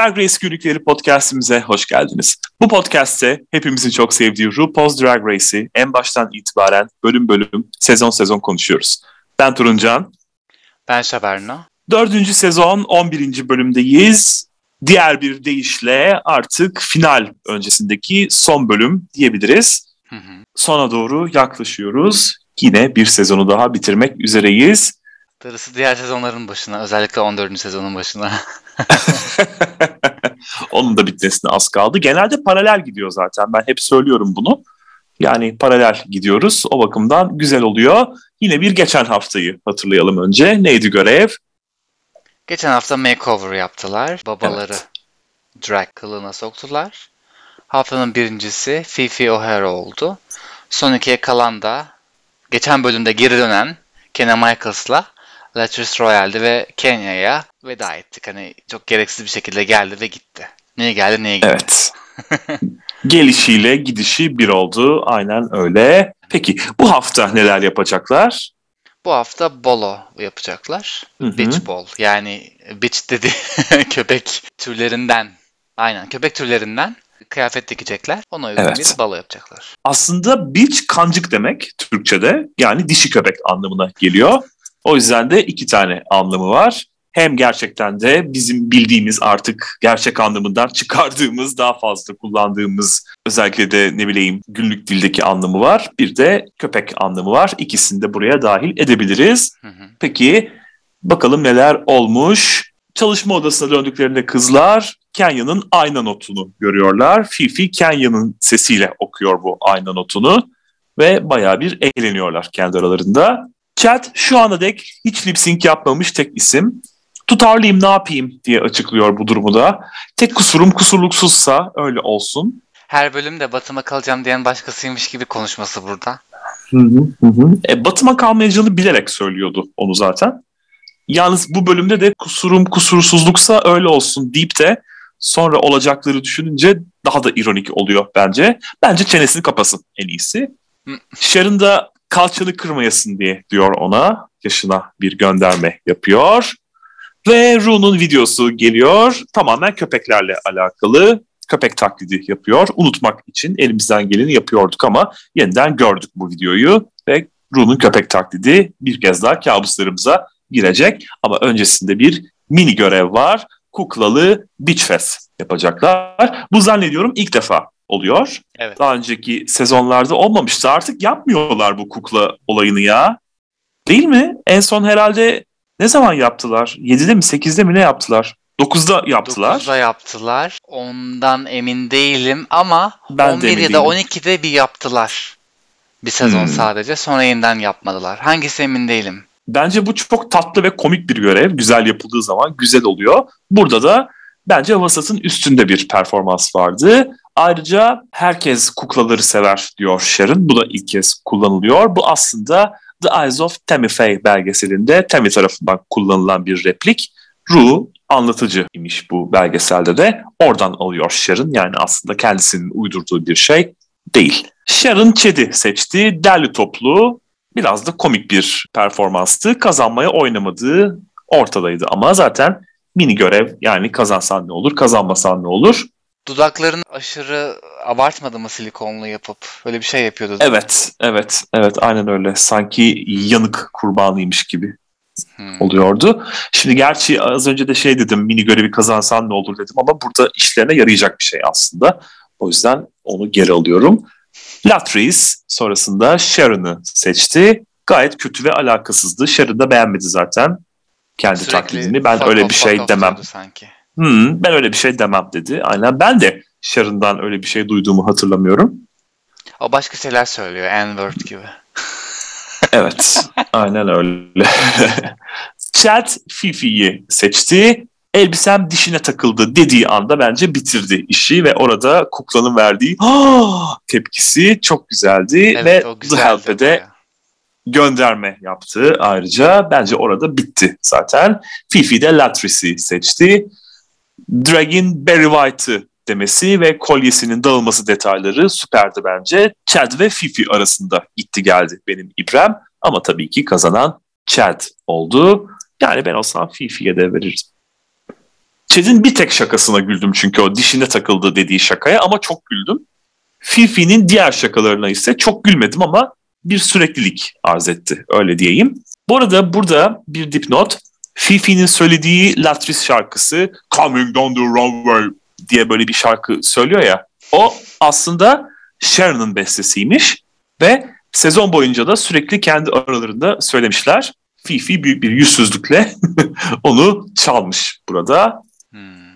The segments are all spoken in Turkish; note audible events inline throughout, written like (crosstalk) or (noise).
Drag Race Günlükleri podcastimize hoş geldiniz. Bu podcast'te hepimizin çok sevdiği RuPaul's Drag Race'i en baştan itibaren bölüm bölüm, sezon sezon konuşuyoruz. Ben Turuncan. Ben Şaberno. Dördüncü sezon 11. bölümdeyiz. Diğer bir deyişle artık final öncesindeki son bölüm diyebiliriz. Hı hı. Sona doğru yaklaşıyoruz. Yine bir sezonu daha bitirmek üzereyiz. Darısı diğer sezonların başına, özellikle 14. sezonun başına. (laughs) (laughs) Onun da bitmesine az kaldı. Genelde paralel gidiyor zaten. Ben hep söylüyorum bunu. Yani paralel gidiyoruz. O bakımdan güzel oluyor. Yine bir geçen haftayı hatırlayalım önce. Neydi görev? Geçen hafta makeover yaptılar. Babaları evet. drag kılığına soktular. Haftanın birincisi Fifi O'Hara oldu. Son ikiye kalan da geçen bölümde geri dönen Kenna Michaels'la Latrice Royale'di ve Kenya'ya veda ettik. Hani çok gereksiz bir şekilde geldi ve gitti. Niye geldi, niye gitti? Evet. (laughs) Gelişiyle gidişi bir oldu. Aynen öyle. Peki bu hafta neler yapacaklar? Bu hafta bolo yapacaklar. Hı-hı. Beach ball. Yani beach dedi (laughs) köpek türlerinden. Aynen köpek türlerinden kıyafet dikecekler. Ona uygun evet. bir balo yapacaklar. Aslında beach kancık demek Türkçe'de. Yani dişi köpek anlamına geliyor. O yüzden de iki tane anlamı var. Hem gerçekten de bizim bildiğimiz artık gerçek anlamından (laughs) çıkardığımız, daha fazla kullandığımız özellikle de ne bileyim günlük dildeki anlamı var. Bir de köpek anlamı var. İkisini de buraya dahil edebiliriz. Hı hı. Peki bakalım neler olmuş. Çalışma odasına döndüklerinde kızlar Kenya'nın ayna notunu görüyorlar. Fifi Kenya'nın sesiyle okuyor bu ayna notunu ve bayağı bir eğleniyorlar kendi aralarında. Chad şu ana dek hiç lip sync yapmamış tek isim. Tutarlıyım ne yapayım diye açıklıyor bu durumu da. Tek kusurum kusurluksuzsa öyle olsun. Her bölümde batıma kalacağım diyen başkasıymış gibi konuşması burada. Hı hı hı. E, batıma kalmayacağını bilerek söylüyordu onu zaten. Yalnız bu bölümde de kusurum kusursuzluksa öyle olsun deyip de sonra olacakları düşününce daha da ironik oluyor bence. Bence çenesini kapasın en iyisi. Sharon da kalçanı kırmayasın diye diyor ona. Yaşına bir gönderme yapıyor. Ve Ru'nun videosu geliyor. Tamamen köpeklerle alakalı. Köpek taklidi yapıyor. Unutmak için elimizden geleni yapıyorduk ama yeniden gördük bu videoyu. Ve Ru'nun köpek taklidi bir kez daha kabuslarımıza girecek. Ama öncesinde bir mini görev var. Kuklalı Beach Fest yapacaklar. Bu zannediyorum ilk defa oluyor. Evet. Daha önceki sezonlarda olmamıştı. Artık yapmıyorlar bu kukla olayını ya. Değil mi? En son herhalde ne zaman yaptılar? 7'de mi 8'de mi ne yaptılar? 9'da yaptılar. 9'da yaptılar. Ondan emin değilim ama ben 11 de ya da 12'de bir yaptılar. Bir sezon hmm. sadece. Sonra yeniden yapmadılar. Hangisi emin değilim. Bence bu çok tatlı ve komik bir görev. Güzel yapıldığı zaman güzel oluyor. Burada da bence vasatın üstünde bir performans vardı. Ayrıca herkes kuklaları sever diyor Sharon. Bu da ilk kez kullanılıyor. Bu aslında The Eyes of Tammy Faye belgeselinde Tammy tarafından kullanılan bir replik. Ru anlatıcı imiş bu belgeselde de. Oradan alıyor Sharon. Yani aslında kendisinin uydurduğu bir şey değil. Sharon Ched'i seçti. Derli toplu biraz da komik bir performanstı. Kazanmaya oynamadığı ortadaydı ama zaten mini görev yani kazansan ne olur kazanmasan ne olur Dudaklarını aşırı abartmadı mı silikonlu yapıp? Böyle bir şey yapıyordu. Evet, evet, evet aynen öyle. Sanki yanık kurbanıymış gibi hmm. oluyordu. Şimdi gerçi az önce de şey dedim mini görevi kazansan ne olur dedim ama burada işlerine yarayacak bir şey aslında. O yüzden onu geri alıyorum. Latrice sonrasında Sharon'ı seçti. Gayet kötü ve alakasızdı. Sharon da beğenmedi zaten kendi Sürekli taklidini. Ben öyle bir şey demem. Sanki. Hmm, ben öyle bir şey demem dedi. Aynen ben de Sharon'dan öyle bir şey duyduğumu hatırlamıyorum. O başka şeyler söylüyor. N-word gibi. (laughs) evet. aynen öyle. (laughs) Chad Fifi'yi seçti. Elbisem dişine takıldı dediği anda bence bitirdi işi ve orada kuklanın verdiği tepkisi çok güzeldi evet, ve The Help'e de gönderme yaptı ayrıca. Bence orada bitti zaten. Fifi de Latrice'i seçti. Drag'in Barry White'ı demesi ve kolyesinin dağılması detayları süperdi bence. Chad ve Fifi arasında gitti geldi benim İbrem. Ama tabii ki kazanan Chad oldu. Yani ben olsam Fifi'ye de verirdim. Chad'in bir tek şakasına güldüm çünkü o dişine takıldı dediği şakaya ama çok güldüm. Fifi'nin diğer şakalarına ise çok gülmedim ama bir süreklilik arz etti öyle diyeyim. Bu arada burada bir dipnot Fifi'nin söylediği Latris şarkısı Coming Down the Runway diye böyle bir şarkı söylüyor ya. O aslında Sharon'ın bestesiymiş ve sezon boyunca da sürekli kendi aralarında söylemişler. Fifi büyük bir yüzsüzlükle (laughs) onu çalmış burada. Hmm.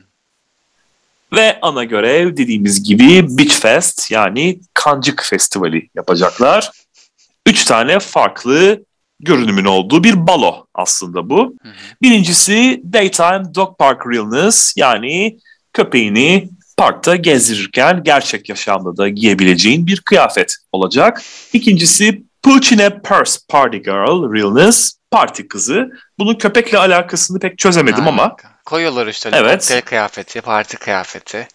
Ve ana görev dediğimiz gibi Beach Fest yani Kancık Festivali yapacaklar. Üç tane farklı görünümün olduğu bir balo aslında bu. Birincisi Daytime Dog Park Realness yani köpeğini parkta gezdirirken gerçek yaşamda da giyebileceğin bir kıyafet olacak. İkincisi Puccine Purse Party Girl Realness parti kızı. Bunun köpekle alakasını pek çözemedim ha, ama. Koyuyorlar işte evet. kokteyl kıyafeti, parti kıyafeti.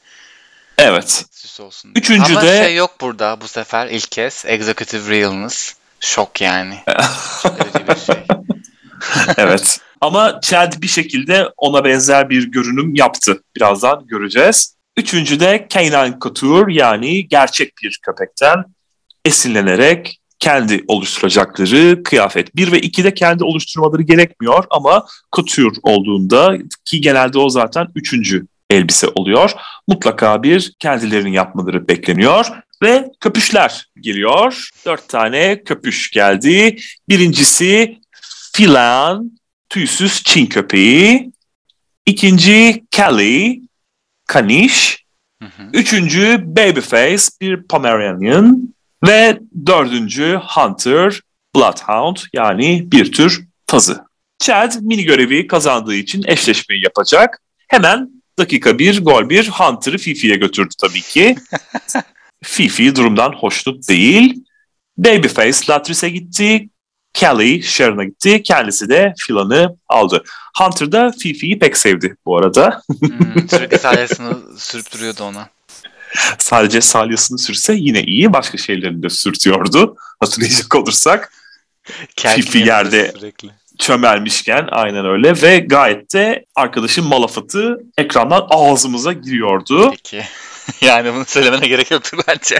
Evet. Süs olsun. Üçüncü Ama de... şey yok burada bu sefer ilk kez. Executive Realness. Şok yani. (laughs) Bir şey. (laughs) evet. Ama Chad bir şekilde ona benzer bir görünüm yaptı. Birazdan göreceğiz. Üçüncü de Canine Couture yani gerçek bir köpekten esinlenerek kendi oluşturacakları kıyafet. Bir ve iki de kendi oluşturmaları gerekmiyor ama couture olduğunda ki genelde o zaten üçüncü elbise oluyor. Mutlaka bir kendilerinin yapmaları bekleniyor ve köpüşler geliyor. Dört tane köpüş geldi. Birincisi filan tüysüz Çin köpeği. İkinci Kelly, kaniş. Hı hı. Üçüncü Babyface, bir Pomeranian. Ve dördüncü Hunter, Bloodhound yani bir tür tazı. Chad mini görevi kazandığı için eşleşmeyi yapacak. Hemen dakika bir gol bir Hunter'ı Fifi'ye götürdü tabii ki. (laughs) Fifi durumdan hoşnut değil. Babyface Latris'e gitti. Kelly Sharon'a gitti. Kendisi de Filan'ı aldı. Hunter da Fifi'yi pek sevdi bu arada. hmm, sürekli salyasını sürüp duruyordu ona. Sadece salyasını sürse yine iyi. Başka şeylerini de sürtüyordu. Hatırlayacak olursak. Fifi yerde sürekli. çömelmişken aynen öyle ve gayet de arkadaşın malafatı ekrandan ağzımıza giriyordu. Peki. (laughs) Yani bunu söylemene gerek yoktu bence. (laughs)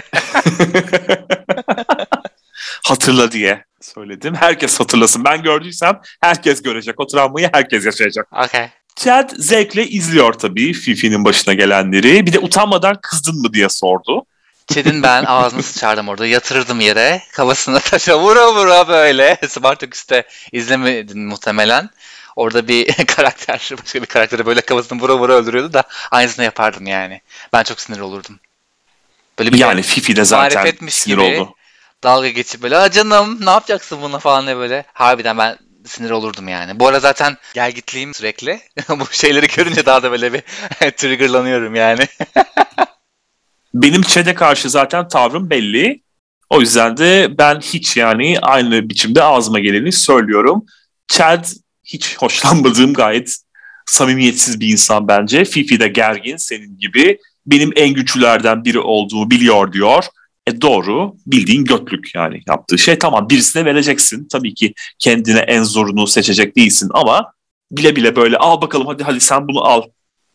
Hatırla diye söyledim. Herkes hatırlasın. Ben gördüysem herkes görecek. O travmayı herkes yaşayacak. Okay. Chad zevkle izliyor tabii Fifi'nin başına gelenleri. Bir de utanmadan kızdın mı diye sordu. Chad'in ben ağzını sıçardım orada. Yatırırdım yere. Kafasına taşa vura vura böyle. (laughs) Spartaküs'te izlemedin muhtemelen. Orada bir (laughs) karakter, başka bir karakteri böyle kafasını vura vura öldürüyordu da aynısını yapardım yani. Ben çok sinir olurdum. Böyle bir yani Fifi de zaten sinir gibi, oldu. Dalga geçip böyle canım ne yapacaksın buna falan ne böyle. Harbiden ben sinir olurdum yani. Bu ara zaten gel gitliyim sürekli. (laughs) Bu şeyleri görünce daha da böyle bir (laughs) triggerlanıyorum yani. Benim ÇED'e karşı zaten tavrım belli. O yüzden de ben hiç yani aynı biçimde ağzıma geleni söylüyorum. Chad hiç hoşlanmadığım gayet samimiyetsiz bir insan bence. Fifi de gergin senin gibi. Benim en güçlülerden biri olduğu biliyor diyor. E doğru bildiğin götlük yani yaptığı şey tamam birisine vereceksin. Tabii ki kendine en zorunu seçecek değilsin ama bile bile böyle al bakalım hadi hadi sen bunu al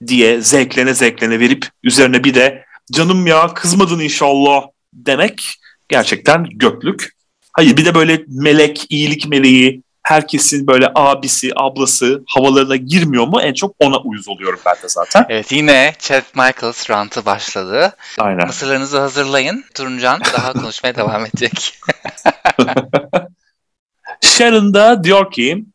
diye zevklene zevklene verip üzerine bir de canım ya kızmadın inşallah demek gerçekten göklük. Hayır bir de böyle melek, iyilik meleği, herkesin böyle abisi, ablası havalarına girmiyor mu? En çok ona uyuz oluyorum ben de zaten. Evet yine Chad Michaels rantı başladı. Aynen. Mısırlarınızı hazırlayın. Turuncan daha (laughs) konuşmaya devam edecek. (laughs) Sharon da diyor ki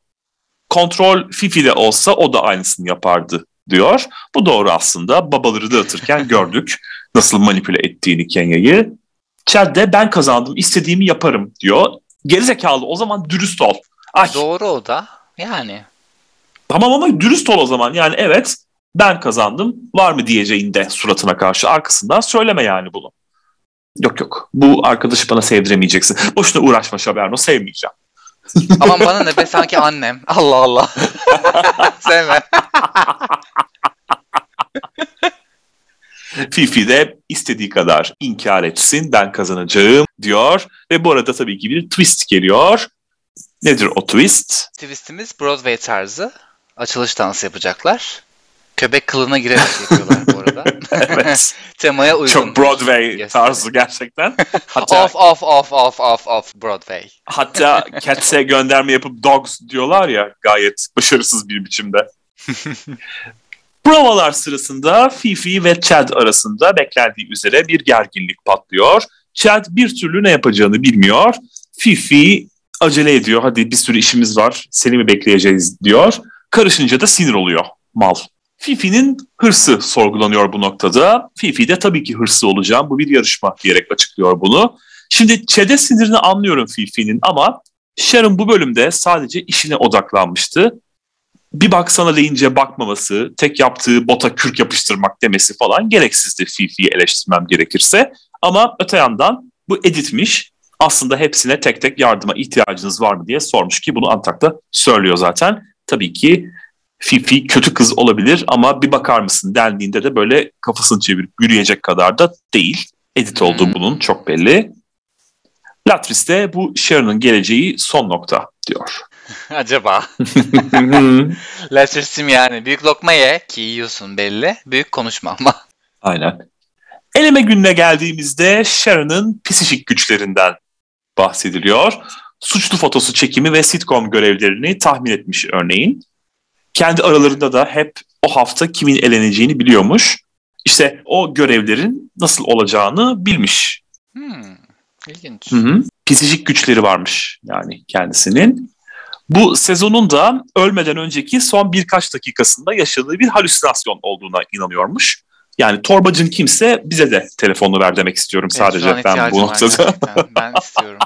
kontrol Fifi'de olsa o da aynısını yapardı diyor. Bu doğru aslında. Babaları dağıtırken (laughs) gördük nasıl manipüle ettiğini Kenya'yı. Chad de ben kazandım istediğimi yaparım diyor. Gerizekalı o zaman dürüst ol. Ay. Doğru o da. Yani. Tamam ama dürüst ol o zaman. Yani evet ben kazandım. Var mı diyeceğinde suratına karşı arkasından söyleme yani bunu. Yok yok. Bu arkadaşı bana sevdiremeyeceksin. Boşuna uğraşma Şaberno sevmeyeceğim. (laughs) Aman bana ne be sanki annem. Allah Allah. (laughs) Sevme. (laughs) Fifi de istediği kadar inkar etsin ben kazanacağım diyor. Ve bu arada tabii ki bir twist geliyor. Nedir o twist? Twistimiz Broadway tarzı açılış dansı yapacaklar. Köpek kılığına girerek yapıyorlar bu arada. (laughs) evet. Temaya uygun. Çok Broadway tarzı gerçekten. Hatta Off off off off off off Broadway. hatta (laughs) Cats'e gönderme yapıp Dogs diyorlar ya gayet başarısız bir biçimde. (laughs) Provalar sırasında Fifi ve Chad arasında beklendiği üzere bir gerginlik patlıyor. Chad bir türlü ne yapacağını bilmiyor. Fifi acele ediyor. Hadi bir sürü işimiz var. Seni mi bekleyeceğiz diyor. Karışınca da sinir oluyor mal. Fifi'nin hırsı sorgulanıyor bu noktada. Fifi de tabii ki hırslı olacağım. Bu bir yarışma diyerek açıklıyor bunu. Şimdi Chad'e sinirini anlıyorum Fifi'nin ama Sharon bu bölümde sadece işine odaklanmıştı. Bir baksana deyince bakmaması, tek yaptığı bota kürk yapıştırmak demesi falan gereksizdi Fifi'yi eleştirmem gerekirse. Ama öte yandan bu editmiş. Aslında hepsine tek tek yardıma ihtiyacınız var mı diye sormuş ki bunu Antak'ta söylüyor zaten. Tabii ki Fifi kötü kız olabilir ama bir bakar mısın dendiğinde de böyle kafasını çevirip yürüyecek kadar da değil. Edit olduğu Hmm. bunun çok belli. Latris de bu Sharon'ın geleceği son nokta diyor. (laughs) Acaba. (laughs) Lester'sim yani. Büyük lokma ye ki yiyorsun belli. Büyük konuşma ama. Aynen. Eleme gününe geldiğimizde Sharon'ın psişik güçlerinden bahsediliyor. Suçlu fotosu çekimi ve sitcom görevlerini tahmin etmiş örneğin. Kendi aralarında da hep o hafta kimin eleneceğini biliyormuş. İşte o görevlerin nasıl olacağını bilmiş. Hmm, ilginç. Hı hı. Psişik güçleri varmış yani kendisinin. Bu sezonun da ölmeden önceki son birkaç dakikasında yaşadığı bir halüsinasyon olduğuna inanıyormuş. Yani torbacın kimse bize de telefonunu ver demek istiyorum Evet, sadece ben ihtiyacım bu var noktada. gerçekten. Ben istiyorum.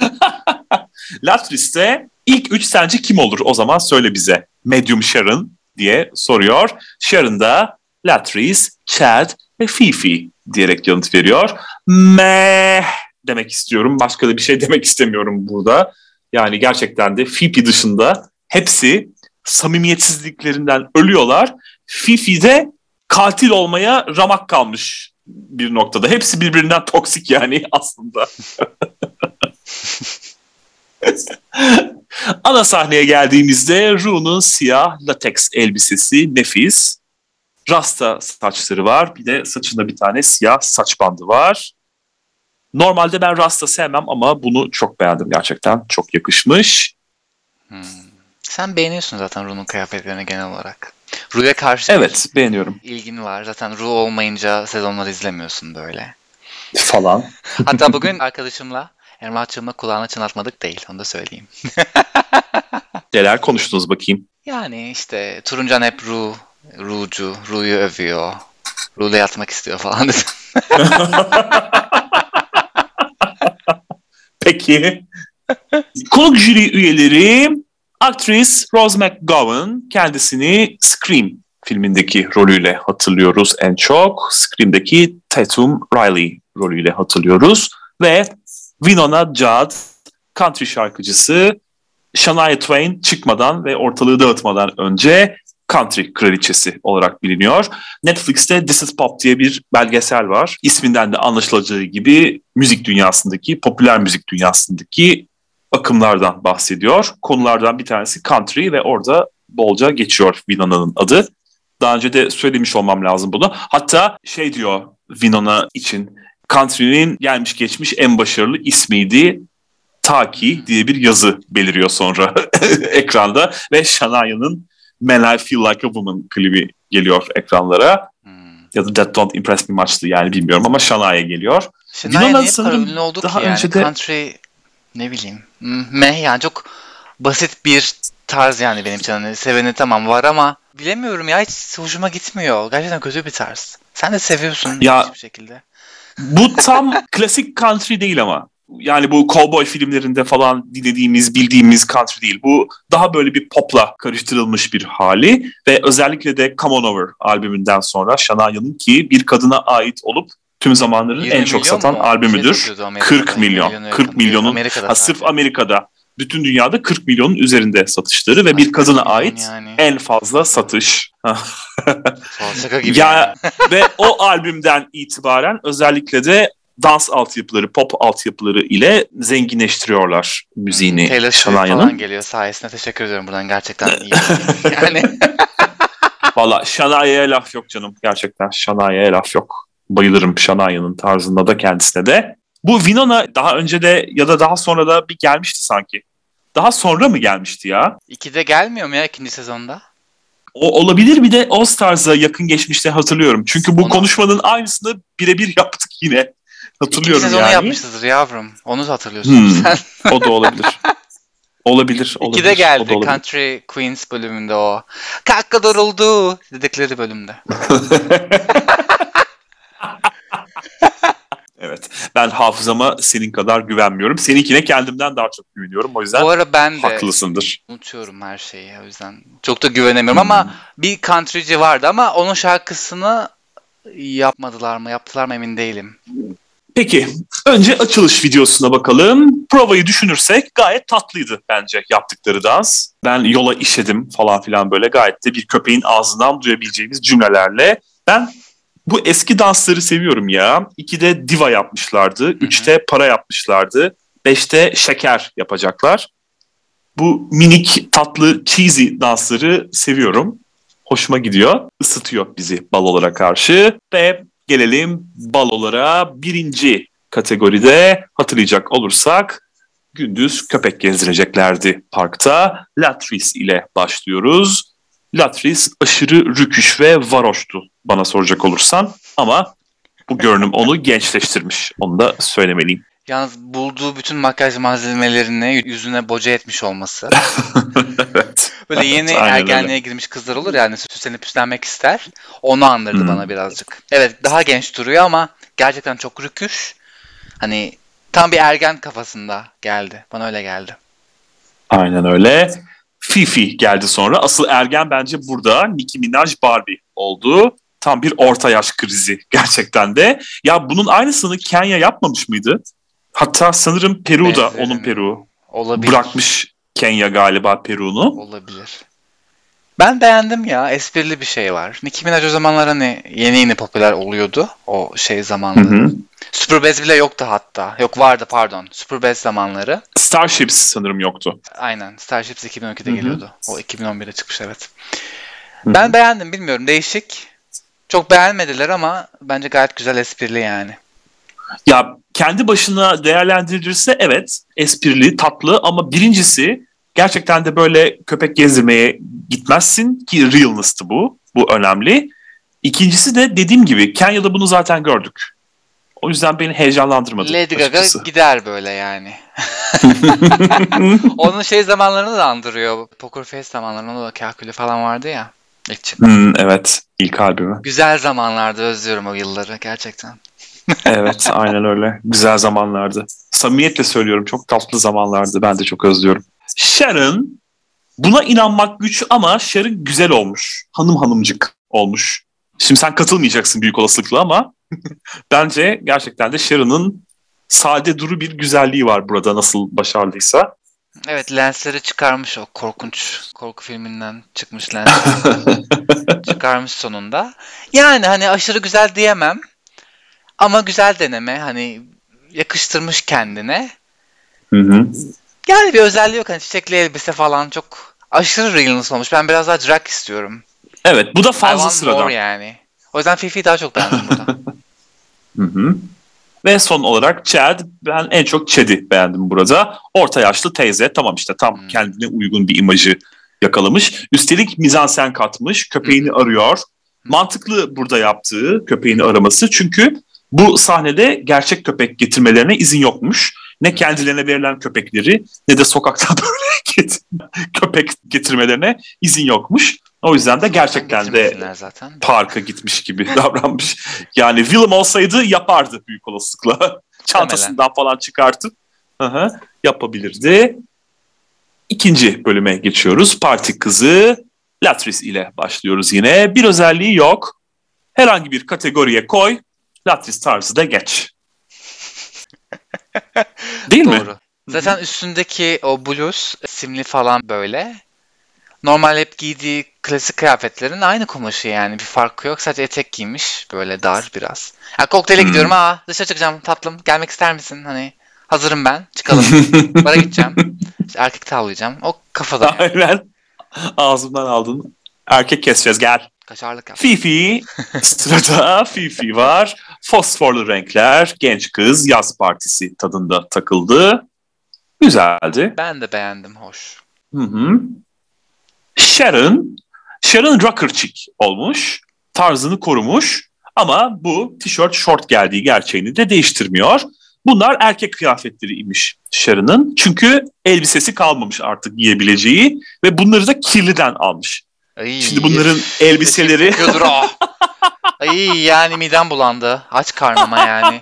(laughs) Latris'te ilk üç sence kim olur o zaman söyle bize. Medium Sharon diye soruyor. Sharon da Latris, Chad ve Fifi diyerek yanıt veriyor. Meh demek istiyorum. Başka da bir şey (laughs) demek istemiyorum burada. Yani gerçekten de Fifi dışında hepsi samimiyetsizliklerinden ölüyorlar. Fifi de katil olmaya ramak kalmış bir noktada. Hepsi birbirinden toksik yani (laughs) aslında. (laughs) Ana sahneye geldiğimizde Ru'nun siyah lateks elbisesi nefis. Rasta saçları var. Bir de saçında bir tane siyah saç bandı var. Normalde ben rasta sevmem ama bunu çok beğendim gerçekten. Çok yakışmış. Hmm. Sen beğeniyorsun zaten Ru'nun kıyafetlerini genel olarak. Ru'ya karşı Evet beğeniyorum ilgin var. Zaten Ru olmayınca sezonları izlemiyorsun böyle. falan. Hatta bugün arkadaşımla Ermaç'ımla kulağına çınlatmadık değil. Onu da söyleyeyim. (laughs) Neler konuştunuz bakayım. Yani işte Turuncan hep Ru, Ru'cu, Ru'yu övüyor. Ru'la yatmak istiyor falan dedi. (laughs) Peki. Konuk jüri üyeleri aktris Rose McGowan kendisini Scream filmindeki rolüyle hatırlıyoruz en çok. Scream'deki Tatum Riley rolüyle hatırlıyoruz. Ve Winona Judd country şarkıcısı Shania Twain çıkmadan ve ortalığı dağıtmadan önce country kraliçesi olarak biliniyor. Netflix'te This is Pop diye bir belgesel var. İsminden de anlaşılacağı gibi müzik dünyasındaki, popüler müzik dünyasındaki akımlardan bahsediyor. Konulardan bir tanesi country ve orada bolca geçiyor Winona'nın adı. Daha önce de söylemiş olmam lazım bunu. Hatta şey diyor Winona için country'nin gelmiş geçmiş en başarılı ismiydi. Taki diye bir yazı beliriyor sonra (laughs) ekranda ve Shania'nın Man I Feel Like a Woman klibi geliyor ekranlara. Hmm. Ya da That Don't Impress Me Much'tı yani bilmiyorum ama Shania geliyor. Shania niye sanırım daha ki yani? önce de- Country ne bileyim. Meh yani çok basit bir tarz yani benim için. Hani seveni tamam var ama bilemiyorum ya hiç hoşuma gitmiyor. Gerçekten kötü bir tarz. Sen de seviyorsun Ya- hiçbir şekilde. Bu tam (laughs) klasik country değil ama. Yani bu cowboy filmlerinde falan dinlediğimiz, bildiğimiz country değil. Bu daha böyle bir popla karıştırılmış bir hali ve özellikle de Come On Over albümünden sonra Shania'nın ki bir kadına ait olup tüm zamanların 20 en çok satan mu? Albümüdür. satıyordu Amerika'da. 40 milyon. Milyona 40 yakın. milyonun Amerika'da ha, sırf. Amerika'da bütün dünyada 40 milyonun üzerinde satışları ve Ay, bir 40 kadına ait yani. en fazla satış. Şaka gibi. ya (laughs) ve o albümden itibaren özellikle de dans altyapıları, pop altyapıları ile zenginleştiriyorlar müziğini. Hmm, Taylor Swift falan geliyor sayesinde teşekkür ediyorum buradan gerçekten (laughs) iyi. yani. Valla Şanaye'ye laf yok canım gerçekten Şanaye'ye laf yok. Bayılırım Şanaye'nin tarzında da kendisine de. Bu Winona daha önce de ya da daha sonra da bir gelmişti sanki. Daha sonra mı gelmişti ya? İkide gelmiyor mu ya ikinci sezonda? O olabilir bir de All Stars'a yakın geçmişte hatırlıyorum. Çünkü bu Onu... konuşmanın aynısını birebir yaptık yine. Hatırlıyorum İkinci sezonu yani. yapmışızdır yavrum. Onu da hatırlıyorsun hmm, sen. (laughs) o da olabilir. Olabilir, olabilir. İkide geldi Country Queens bölümünde o. Kakka duruldu dedikleri bölümde. (laughs) Ben hafızama senin kadar güvenmiyorum. Seninkine kendimden daha çok güveniyorum. O yüzden Bu ara ben de haklısındır. unutuyorum her şeyi. O yüzden çok da güvenemiyorum hmm. ama bir countryci vardı ama onun şarkısını yapmadılar mı, yaptılar mı emin değilim. Peki önce açılış videosuna bakalım. Provayı düşünürsek gayet tatlıydı bence yaptıkları dans. Ben yola işedim falan filan böyle gayet de bir köpeğin ağzından duyabileceğimiz cümlelerle. Ben bu eski dansları seviyorum ya. İkide diva yapmışlardı. Üçte para yapmışlardı. Beşte şeker yapacaklar. Bu minik tatlı cheesy dansları seviyorum. Hoşuma gidiyor. Isıtıyor bizi balolara karşı. Ve gelelim balolara. Birinci kategoride hatırlayacak olursak gündüz köpek gezdireceklerdi parkta. Latris ile başlıyoruz. Latris aşırı rüküş ve varoştu bana soracak olursan. Ama bu görünüm onu gençleştirmiş. Onu da söylemeliyim. Yalnız bulduğu bütün makyaj malzemelerini yüzüne boca etmiş olması. (laughs) evet. Böyle yeni evet, ergenliğe öyle. girmiş kızlar olur yani süslenip püslenmek ister. Onu andırdı hmm. bana birazcık. Evet daha genç duruyor ama gerçekten çok rüküş. Hani tam bir ergen kafasında geldi. Bana öyle geldi. Aynen öyle. Fifi geldi sonra. Asıl ergen bence burada Nicki Minaj Barbie oldu. Tam bir orta yaş krizi gerçekten de. Ya bunun aynısını Kenya yapmamış mıydı? Hatta sanırım Peru da onun Peru. Olabilir. Bırakmış Kenya galiba Peru'nu. Olabilir. Ben beğendim ya. Esprili bir şey var. Nicki Minaj o zamanlar hani yeni yeni popüler oluyordu. O şey zamanları. Super Bass bile yoktu hatta. Yok vardı pardon. Super Bass zamanları. Starships sanırım yoktu. Aynen. Starships 2012'de Hı-hı. geliyordu. O 2011'de çıkmış evet. Hı-hı. Ben beğendim bilmiyorum. Değişik. Çok beğenmediler ama bence gayet güzel esprili yani. Ya kendi başına değerlendirilirse evet esprili, tatlı ama birincisi gerçekten de böyle köpek gezdirmeye gitmezsin ki realness'tı bu. Bu önemli. İkincisi de dediğim gibi Kenya'da bunu zaten gördük. O yüzden beni heyecanlandırmadı. Lady açıkçası. Gaga gider böyle yani. (laughs) Onun şey zamanlarını da andırıyor. Poker Face zamanlarında da kalkülü falan vardı ya. İlk hmm, evet. ilk albümü. Güzel zamanlardı özlüyorum o yılları gerçekten. evet (laughs) aynen öyle. Güzel zamanlardı. Samimiyetle söylüyorum çok tatlı zamanlardı. Ben de çok özlüyorum. Sharon buna inanmak güç ama Sharon güzel olmuş. Hanım hanımcık olmuş. Şimdi sen katılmayacaksın büyük olasılıkla ama (laughs) bence gerçekten de Sharon'ın sade duru bir güzelliği var burada nasıl başarılıysa. Evet lensleri çıkarmış o korkunç korku filminden çıkmış (laughs) lensleri çıkarmış sonunda. Yani hani aşırı güzel diyemem ama güzel deneme hani yakıştırmış kendine. Hı hı. Yani bir özelliği yok hani çiçekli elbise falan çok aşırı realness olmuş. Ben biraz daha drag istiyorum. Evet bu da fazla sıradan. yani. O yüzden Fifi'yi daha çok beğendim burada. (laughs) hı hı. Ve son olarak Chad. Ben en çok Chad'i beğendim burada. Orta yaşlı teyze. Tamam işte tam hmm. kendine uygun bir imajı yakalamış. Üstelik mizansen katmış. Köpeğini hmm. arıyor. Mantıklı burada yaptığı köpeğini araması. Çünkü bu sahnede gerçek köpek getirmelerine izin yokmuş. Ne kendilerine verilen köpekleri ne de sokakta (laughs) böyle köpek getirmelerine izin yokmuş. O yüzden de gerçekten de zaten. parka gitmiş gibi (laughs) davranmış. Yani Willem olsaydı yapardı büyük olasılıkla. Çantasından falan çıkartıp aha, yapabilirdi. İkinci bölüme geçiyoruz. Parti kızı Latris ile başlıyoruz yine. Bir özelliği yok. Herhangi bir kategoriye koy. Latris tarzı da geç. (laughs) Değil Doğru. mi? Zaten üstündeki o bluz simli falan böyle normal hep giydiği klasik kıyafetlerin aynı kumaşı yani bir farkı yok. Sadece etek giymiş böyle dar biraz. Ya kokteyle Hmm. gidiyorum aa dışarı çıkacağım tatlım gelmek ister misin? Hani hazırım ben çıkalım. (laughs) Bara gideceğim. İşte erkek tavlayacağım. O kafada yani. Aynen. Ağzımdan aldın. Erkek keseceğiz gel. Kaşarlık yap. Fifi. Sırada Fifi var. Fosforlu renkler, genç kız, yaz partisi tadında takıldı. Güzeldi. Ben de beğendim hoş. Hı hı. Sharon, Sharon rocker chick olmuş. Tarzını korumuş. Ama bu tişört short geldiği gerçeğini de değiştirmiyor. Bunlar erkek kıyafetleriymiş Sharon'ın. Çünkü elbisesi kalmamış artık giyebileceği ve bunları da kirliden almış. Ay, Şimdi bunların elbiseleri. (laughs) Ay yani midem bulandı. Aç karnıma yani.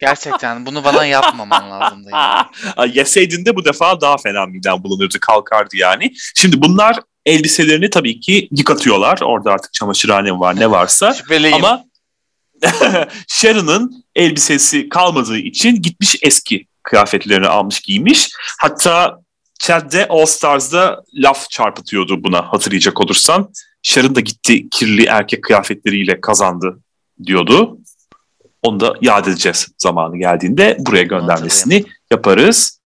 Gerçekten bunu bana yapmaman lazımdı yani. Ay, yeseydin de bu defa daha fena miden bulanırdı kalkardı yani. Şimdi bunlar elbiselerini tabii ki yıkatıyorlar. Orada artık çamaşırhane var ne varsa. Şüpheliyim. Ama (laughs) Sharon'ın elbisesi kalmadığı için gitmiş eski kıyafetlerini almış giymiş. Hatta Chad'de All Stars'da laf çarpıtıyordu buna hatırlayacak olursan. Sharon da gitti kirli erkek kıyafetleriyle kazandı diyordu. Onu da yad edeceğiz zamanı geldiğinde. Buraya göndermesini yaparız.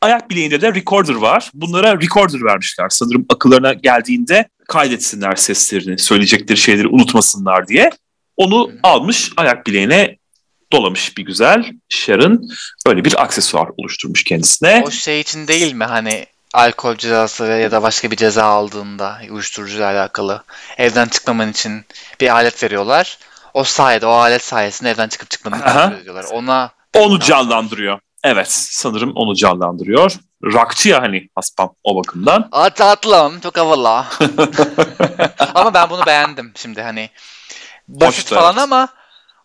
Ayak bileğinde de recorder var. Bunlara recorder vermişler. Sanırım akıllarına geldiğinde kaydetsinler seslerini, söyleyecekleri şeyleri unutmasınlar diye. Onu almış ayak bileğine dolamış bir güzel. Sharon böyle bir aksesuar oluşturmuş kendisine. O şey için değil mi hani alkol cezası ya da başka bir ceza aldığında uyuşturucuyla alakalı evden çıkmaman için bir alet veriyorlar. O sayede o alet sayesinde evden çıkıp çıkmanı kontrol ediyorlar. Ona Onu canlandırıyor. Evet sanırım onu canlandırıyor. Rockçı ya hani Haspam o bakımdan. Aa tatlım çok havalı. (laughs) ama ben bunu beğendim şimdi hani. Basit Hoştu, falan evet. ama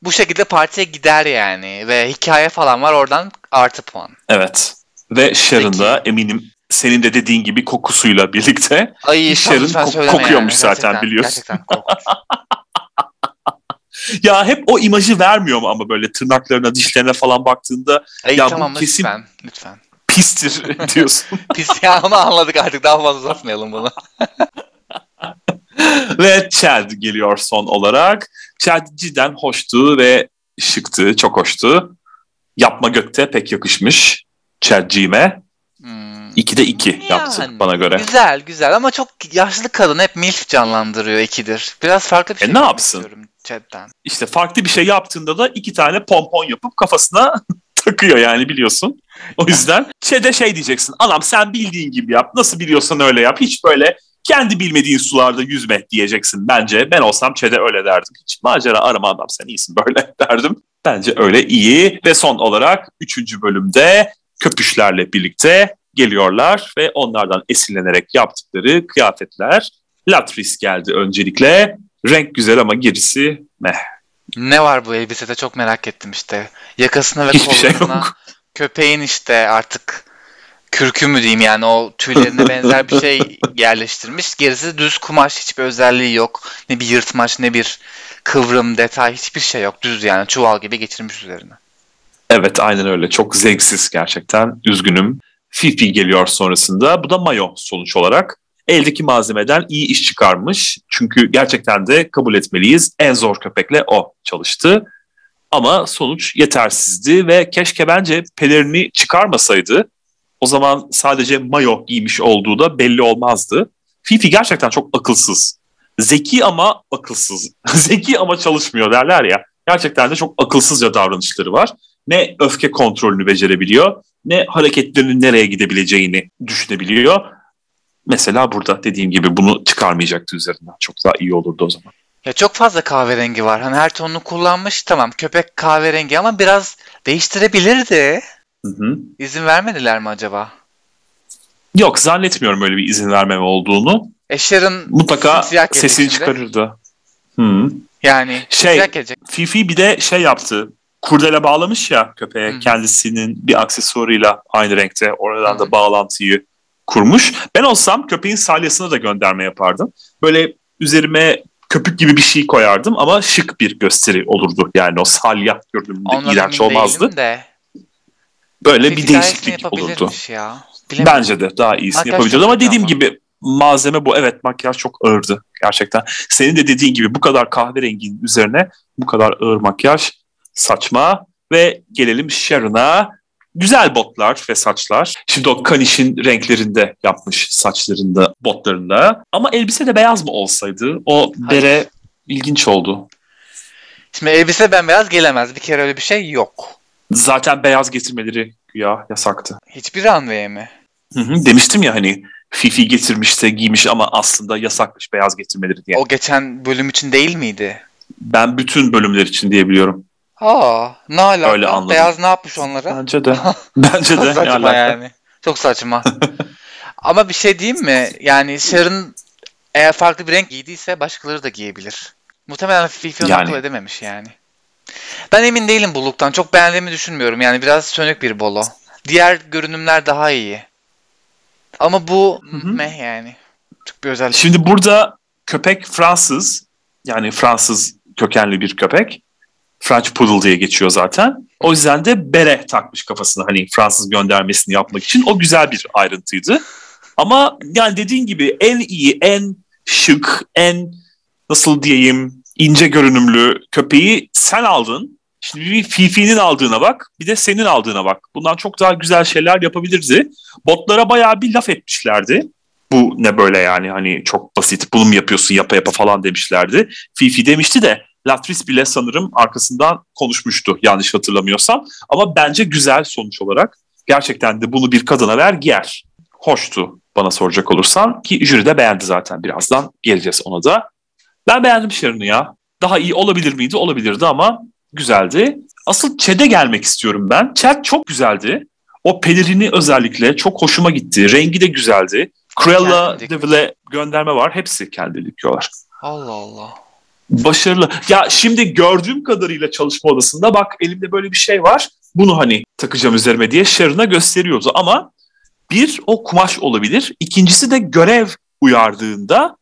bu şekilde partiye gider yani. Ve hikaye falan var oradan artı puan. Evet. Ve Sharon da eminim senin de dediğin gibi kokusuyla birlikte Ay lütfen ko- kokuyormuş yani. zaten Gerçekten- biliyorsun. Gerçekten korkunç. (laughs) ya hep o imajı vermiyor mu ama böyle tırnaklarına dişlerine falan baktığında Ay Ya bu tamam kesin- lütfen. Lütfen. pistir (laughs) diyorsun. (laughs) Pis ya onu anladık artık daha fazla uzatmayalım bunu. ve Chad geliyor son olarak. Chad cidden hoştu ve şıktı, çok hoştu. Yapma gökte pek yakışmış Chad'ciğime. Hmm. 2'de 2 yaptı Yani, bana göre. Güzel güzel ama çok yaşlı kadın hep MILF canlandırıyor ikidir. Biraz farklı bir E, şey ne görmek yapsın? Chad'den. İşte farklı bir şey yaptığında da iki tane pompon yapıp kafasına (laughs) takıyor yani biliyorsun. O yüzden Chad'e şey diyeceksin. Anam sen bildiğin gibi yap. Nasıl biliyorsan öyle yap. Hiç böyle kendi bilmediğin sularda yüzme diyeceksin bence. Ben olsam Chad'e öyle derdim. Hiç macera arama adam sen iyisin böyle (laughs) derdim. Bence öyle iyi. Ve son olarak üçüncü bölümde köpüşlerle birlikte geliyorlar ve onlardan esinlenerek yaptıkları kıyafetler. Latris geldi öncelikle. Renk güzel ama gerisi meh. Ne var bu elbisede çok merak ettim işte. Yakasına ve Hiçbir şey kollarına yok. köpeğin işte artık kürkü mü diyeyim yani o tüylerine (laughs) benzer bir şey yerleştirmiş. Gerisi düz kumaş hiçbir özelliği yok. Ne bir yırtmaç ne bir kıvrım detay hiçbir şey yok. Düz yani çuval gibi geçirmiş üzerine. Evet aynen öyle. Çok zevksiz gerçekten. Üzgünüm. Fifi geliyor sonrasında. Bu da mayo sonuç olarak. Eldeki malzemeden iyi iş çıkarmış. Çünkü gerçekten de kabul etmeliyiz. En zor köpekle o çalıştı. Ama sonuç yetersizdi ve keşke bence pelerini çıkarmasaydı. O zaman sadece mayo giymiş olduğu da belli olmazdı. Fifi gerçekten çok akılsız. Zeki ama akılsız. (laughs) Zeki ama çalışmıyor derler ya. Gerçekten de çok akılsızca davranışları var. Ne öfke kontrolünü becerebiliyor, ne hareketlerinin nereye gidebileceğini düşünebiliyor. Mesela burada dediğim gibi bunu çıkarmayacaktı üzerinden. Çok daha iyi olurdu o zaman. Ya çok fazla kahverengi var. Hani her tonunu kullanmış. Tamam köpek kahverengi ama biraz değiştirebilirdi. Hı hı. İzin vermediler mi acaba? Yok zannetmiyorum öyle bir izin vermeme olduğunu. Eşer'in Mutlaka sesini şimdi. çıkarırdı. Hı. Yani Şey-. Fifi bir de şey yaptı. Kurdele bağlamış ya köpeğe Hı. kendisinin bir aksesuarıyla aynı renkte oradan Hı. da bağlantıyı kurmuş. Ben olsam köpeğin salyasına da gönderme yapardım. Böyle üzerime köpük gibi bir şey koyardım ama şık bir gösteri olurdu. Yani o salya görünümünde Ondan iğrenç olmazdı. de. Böyle Fifi bir değişiklik olurdu. Ya. Bilemedim. Bence de daha iyisini Makyaj yapabilirdi ama dediğim ama. gibi malzeme bu. Evet makyaj çok ağırdı gerçekten. Senin de dediğin gibi bu kadar kahverenginin üzerine bu kadar ağır makyaj saçma. Ve gelelim Sharon'a. Güzel botlar ve saçlar. Şimdi o kanişin renklerinde yapmış saçlarında, botlarında. Ama elbise de beyaz mı olsaydı? O bere Hayır. ilginç oldu. Şimdi elbise bembeyaz gelemez. Bir kere öyle bir şey yok. Zaten beyaz getirmeleri ya yasaktı. Hiçbir runway'e mi? Hı hı, demiştim ya hani Fifi getirmişse giymiş ama aslında yasakmış beyaz getirmeleri diye. O geçen bölüm için değil miydi? Ben bütün bölümler için diyebiliyorum. Aa, ne alaka? Öyle anladım. Beyaz ne yapmış onlara? Bence de. (laughs) Bence de. saçma alaka. yani. Çok saçma. (laughs) Ama bir şey diyeyim mi? Yani Sharon eğer farklı bir renk giydiyse başkaları da giyebilir. Muhtemelen Fifi onu yani. akıl edememiş yani. Ben emin değilim bu look'tan. Çok beğendiğimi düşünmüyorum. Yani biraz sönük bir bolo. Diğer görünümler daha iyi. Ama bu Hı-hı. meh yani. Çok bir özellik. Şimdi burada köpek Fransız. Yani Fransız kökenli bir köpek. French Poodle diye geçiyor zaten. O yüzden de bere takmış kafasına hani Fransız göndermesini yapmak için. O güzel bir ayrıntıydı. Ama yani dediğin gibi en iyi, en şık, en nasıl diyeyim ince görünümlü köpeği sen aldın. Şimdi bir Fifi'nin aldığına bak, bir de senin aldığına bak. Bundan çok daha güzel şeyler yapabilirdi. Botlara bayağı bir laf etmişlerdi. Bu ne böyle yani hani çok basit bunu mu yapıyorsun yapa yapa falan demişlerdi. Fifi demişti de Latris bile sanırım arkasından konuşmuştu yanlış hatırlamıyorsam. Ama bence güzel sonuç olarak. Gerçekten de bunu bir kadına ver giyer. Hoştu bana soracak olursan ki jüri de beğendi zaten birazdan geleceğiz ona da. Ben beğendim Sharon'ı ya. Daha iyi olabilir miydi? Olabilirdi ama güzeldi. Asıl Chad'e gelmek istiyorum ben. Chad çok güzeldi. O pelerini özellikle çok hoşuma gitti. Rengi de güzeldi. Cruella Devil'e gönderme var. Hepsi kendi dikiyorlar. Allah Allah. Başarılı. Ya şimdi gördüğüm kadarıyla çalışma odasında bak elimde böyle bir şey var. Bunu hani takacağım üzerime diye Sharon'a gösteriyordu. Ama bir o kumaş olabilir. İkincisi de görev uyardığında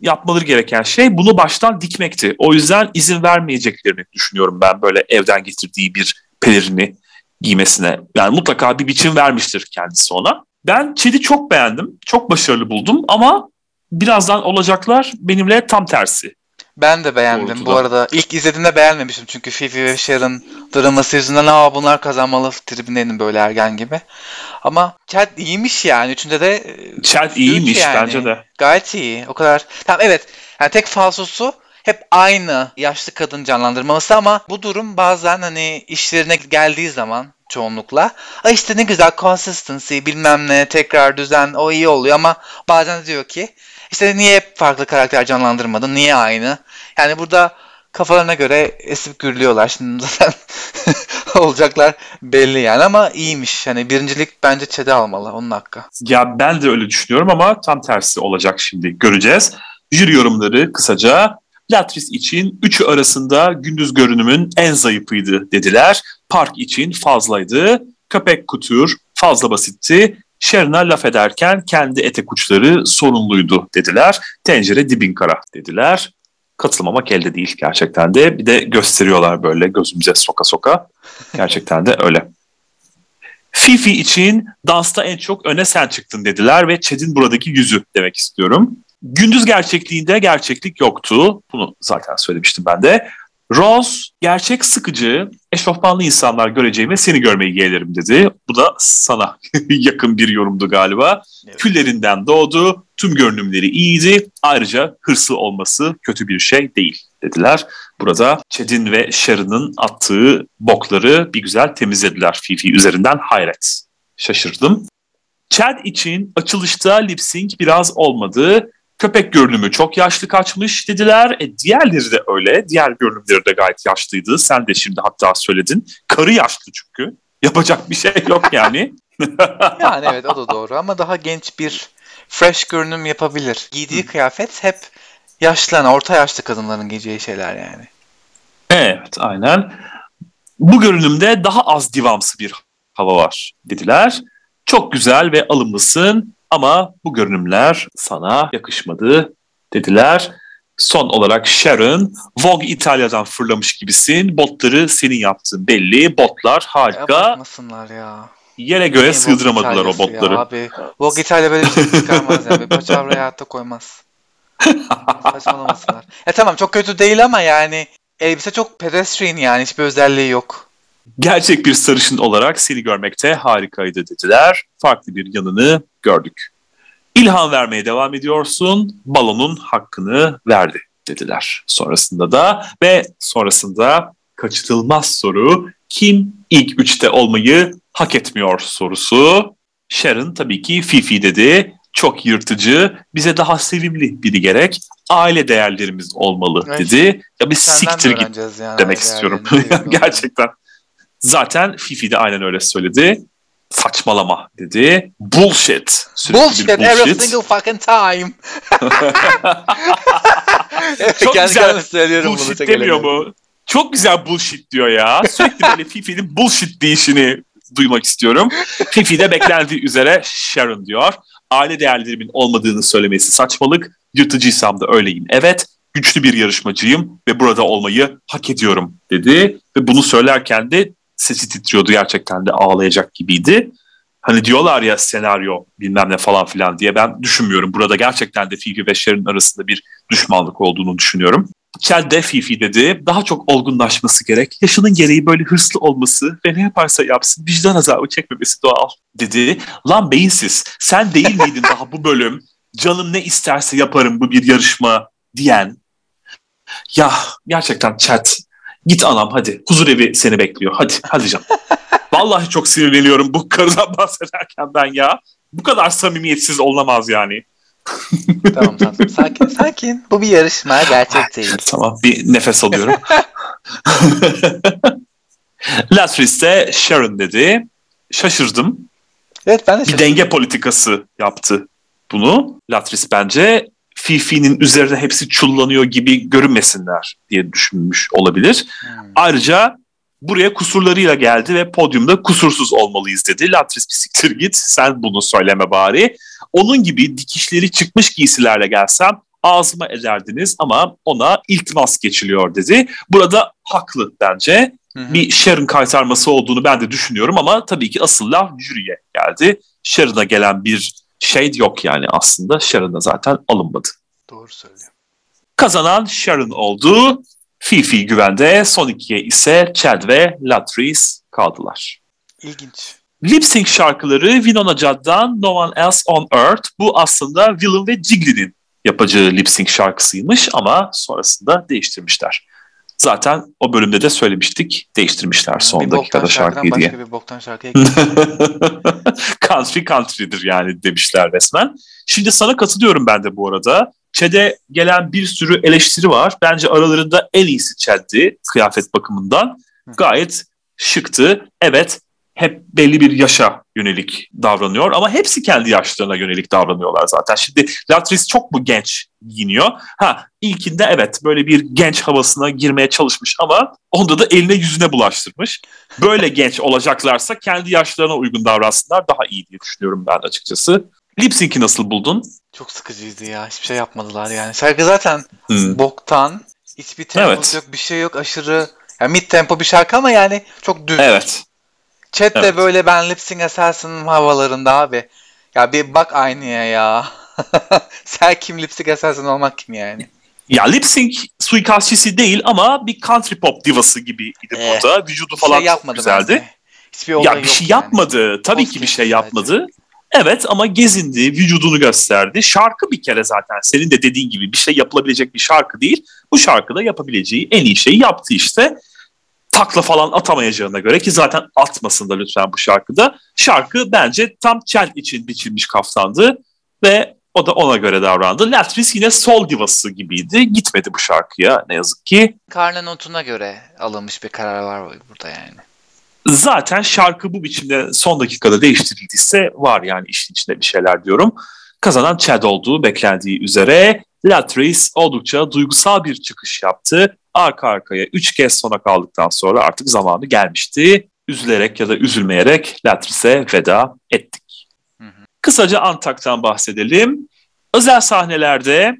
yapmaları gereken şey bunu baştan dikmekti. O yüzden izin vermeyeceklerini düşünüyorum ben böyle evden getirdiği bir pelerini giymesine. Yani mutlaka bir biçim vermiştir kendisi ona. Ben Çed'i çok beğendim. Çok başarılı buldum ama birazdan olacaklar benimle tam tersi. Ben de beğendim Doğrultuda. bu arada. İlk izlediğimde beğenmemiştim çünkü Fifi ve Sharon draması yüzünden aa bunlar kazanmalı tribündeydim böyle ergen gibi. Ama Chad iyiymiş yani. Üçünde de e, Chad iyiymiş yani. bence de. Gayet iyi. O kadar. Tamam evet. Yani tek falsosu hep aynı yaşlı kadın canlandırması ama bu durum bazen hani işlerine geldiği zaman çoğunlukla. Ay işte ne güzel consistency bilmem ne tekrar düzen o iyi oluyor ama bazen diyor ki işte niye hep farklı karakter canlandırmadın? Niye aynı? Yani burada kafalarına göre esip gürlüyorlar. Şimdi (laughs) zaten olacaklar belli yani ama iyiymiş. Yani birincilik bence Çede almalı. Onun hakkı. Ya ben de öyle düşünüyorum ama tam tersi olacak şimdi. Göreceğiz. Jüri yorumları kısaca Latris için üçü arasında gündüz görünümün en zayıfıydı dediler. Park için fazlaydı. Köpek kutur fazla basitti. Sharon'a laf ederken kendi etek uçları sorunluydu dediler. Tencere dibin kara dediler. Katılmamak elde değil gerçekten de. Bir de gösteriyorlar böyle gözümüze soka soka. Gerçekten de öyle. Fifi için dansta en çok öne sen çıktın dediler ve Chad'in buradaki yüzü demek istiyorum. Gündüz gerçekliğinde gerçeklik yoktu. Bunu zaten söylemiştim ben de. Rose gerçek sıkıcı, eşofmanlı insanlar göreceğime seni görmeyi yeğlerim dedi. Bu da sana (laughs) yakın bir yorumdu galiba. Evet. Küllerinden doğdu, tüm görünümleri iyiydi. Ayrıca hırslı olması kötü bir şey değil dediler. Burada Chad'in ve Sharon'ın attığı bokları bir güzel temizlediler Fifi üzerinden hayret. Şaşırdım. Chad için açılışta lip sync biraz olmadı. Köpek görünümü çok yaşlı kaçmış dediler. E, diğerleri de öyle. Diğer görünümleri de gayet yaşlıydı. Sen de şimdi hatta söyledin. Karı yaşlı çünkü. Yapacak bir şey yok yani. (laughs) yani evet o da doğru ama daha genç bir fresh görünüm yapabilir. Giydiği Hı. kıyafet hep yaşlanan, orta yaşlı kadınların giyeceği şeyler yani. Evet aynen. Bu görünümde daha az divamsı bir hava var dediler. Çok güzel ve alımlısın. Ama bu görünümler sana yakışmadı dediler. Son olarak Sharon, Vogue İtalya'dan fırlamış gibisin. Botları senin yaptığın belli. Botlar harika. Yapmasınlar ya. Yere göğe sığdıramadılar o botları. Ya abi. Vogue İtalya böyle bir şey çıkarmaz yani. Paçavrayı (laughs) hayatta koymaz. Saçmalamasınlar. E tamam çok kötü değil ama yani elbise çok pedestrian yani hiçbir özelliği yok. Gerçek bir sarışın olarak seni görmekte harikaydı dediler. Farklı bir yanını gördük. İlham vermeye devam ediyorsun. Balonun hakkını verdi dediler. Sonrasında da ve sonrasında kaçırılmaz soru kim ilk üçte olmayı hak etmiyor sorusu. Sharon tabii ki Fifi dedi. Çok yırtıcı, bize daha sevimli biri gerek. Aile değerlerimiz olmalı dedi. Ya bir siktir git yani, demek istiyorum. (laughs) Gerçekten. Zaten Fifi de aynen öyle söyledi. Saçmalama dedi. Bullshit. Sürekli bullshit, bullshit every single fucking time. (laughs) Çok Kendi güzel söylüyorum bullshit bunu demiyor mu? Çok güzel bullshit diyor ya. Sürekli böyle (laughs) Fifi'nin bullshit deyişini duymak istiyorum. Fifi de beklendiği üzere Sharon diyor. Aile değerlerimin olmadığını söylemesi saçmalık. Yırtıcıysam da öyleyim. Evet, güçlü bir yarışmacıyım ve burada olmayı hak ediyorum dedi. Ve bunu söylerken de sesi titriyordu gerçekten de ağlayacak gibiydi. Hani diyorlar ya senaryo bilmem ne falan filan diye ben düşünmüyorum. Burada gerçekten de Fifi ve Sharon arasında bir düşmanlık olduğunu düşünüyorum. Chad de Fifi dedi. Daha çok olgunlaşması gerek. Yaşının gereği böyle hırslı olması ve ne yaparsa yapsın vicdan azabı çekmemesi doğal dedi. Lan beyinsiz sen değil miydin daha bu bölüm canım ne isterse yaparım bu bir yarışma diyen. Ya gerçekten Chad git anam hadi huzur evi seni bekliyor hadi hadi canım. (laughs) Vallahi çok sinirleniyorum bu karıdan (laughs) bahsederken ben ya. Bu kadar samimiyetsiz olamaz yani (laughs) tamam tamam. Sakin sakin. Bu bir yarışma. Gerçek değil. tamam bir nefes alıyorum. Latris Sharon dedi. Şaşırdım. Evet ben de şaşırdım. Bir denge politikası yaptı bunu. Latris bence Fifi'nin üzerine hepsi çullanıyor gibi görünmesinler diye düşünmüş olabilir. Hmm. Ayrıca buraya kusurlarıyla geldi ve podyumda kusursuz olmalıyız dedi. Latris bir git sen bunu söyleme bari. Onun gibi dikişleri çıkmış giysilerle gelsem ağzıma ederdiniz ama ona iltimas geçiliyor dedi. Burada haklı bence. Hı hı. Bir Sharon kaytarması olduğunu ben de düşünüyorum ama tabii ki asıl laf jüriye geldi. Sharon'a gelen bir şey yok yani aslında. Sharon'a zaten alınmadı. Doğru söylüyor. Kazanan Sharon oldu. Fifi güvende, son ikiye ise Chad ve Latrice kaldılar. İlginç. Lip sync şarkıları Winona Judd'dan No One Else on Earth. Bu aslında Willem ve Jiggly'nin yapacağı lip sync şarkısıymış ama sonrasında değiştirmişler. Zaten o bölümde de söylemiştik. Değiştirmişler son bir dakikada şarkıyı diye. Başka bir boktan şarkıya (laughs) Country country'dir yani demişler resmen. Şimdi sana katılıyorum ben de bu arada. Çede gelen bir sürü eleştiri var. Bence aralarında en iyisi Chad'di kıyafet bakımından. Gayet şıktı. Evet hep belli bir yaşa yönelik davranıyor ama hepsi kendi yaşlarına yönelik davranıyorlar zaten. Şimdi Latrice çok mu genç giyiniyor? Ha ilkinde evet böyle bir genç havasına girmeye çalışmış ama onda da eline yüzüne bulaştırmış. Böyle (laughs) genç olacaklarsa kendi yaşlarına uygun davransınlar daha iyi diye düşünüyorum ben açıkçası. Lip Sync'i nasıl buldun? Çok sıkıcıydı ya. Hiçbir şey yapmadılar yani. Şarkı zaten hmm. boktan. Hiçbir tempo evet. yok, bir şey yok. Aşırı yani mid tempo bir şarkı ama yani çok düz. Evet. Chat evet. de böyle ben lip sync assassin'ım havalarında abi. Ya bir bak aynıya ya. (laughs) Sen kim lip sync assassin olmak kim yani? Ya lip sync suikastçisi değil ama bir country pop divası gibiydi ee, burada. Vücudu falan şey çok güzeldi. Bence. Hiçbir ya bir şey yani. yapmadı. Tabii Post ki bir şey yapmadı. Sadece. Evet ama gezindi, vücudunu gösterdi. Şarkı bir kere zaten senin de dediğin gibi bir şey yapılabilecek bir şarkı değil. Bu şarkıda yapabileceği en iyi şeyi yaptı işte takla falan atamayacağına göre ki zaten atmasın da lütfen bu şarkıda. Şarkı bence tam Chad için biçilmiş kaftandı ve o da ona göre davrandı. Latris yine sol divası gibiydi. Gitmedi bu şarkıya ne yazık ki. Karne notuna göre alınmış bir karar var burada yani. Zaten şarkı bu biçimde son dakikada değiştirildiyse var yani işin içinde bir şeyler diyorum. Kazanan Chad olduğu beklendiği üzere Latrice oldukça duygusal bir çıkış yaptı arka arkaya 3 kez sona kaldıktan sonra artık zamanı gelmişti. Üzülerek ya da üzülmeyerek Latris'e veda ettik. Hı hı. Kısaca Antak'tan bahsedelim. Özel sahnelerde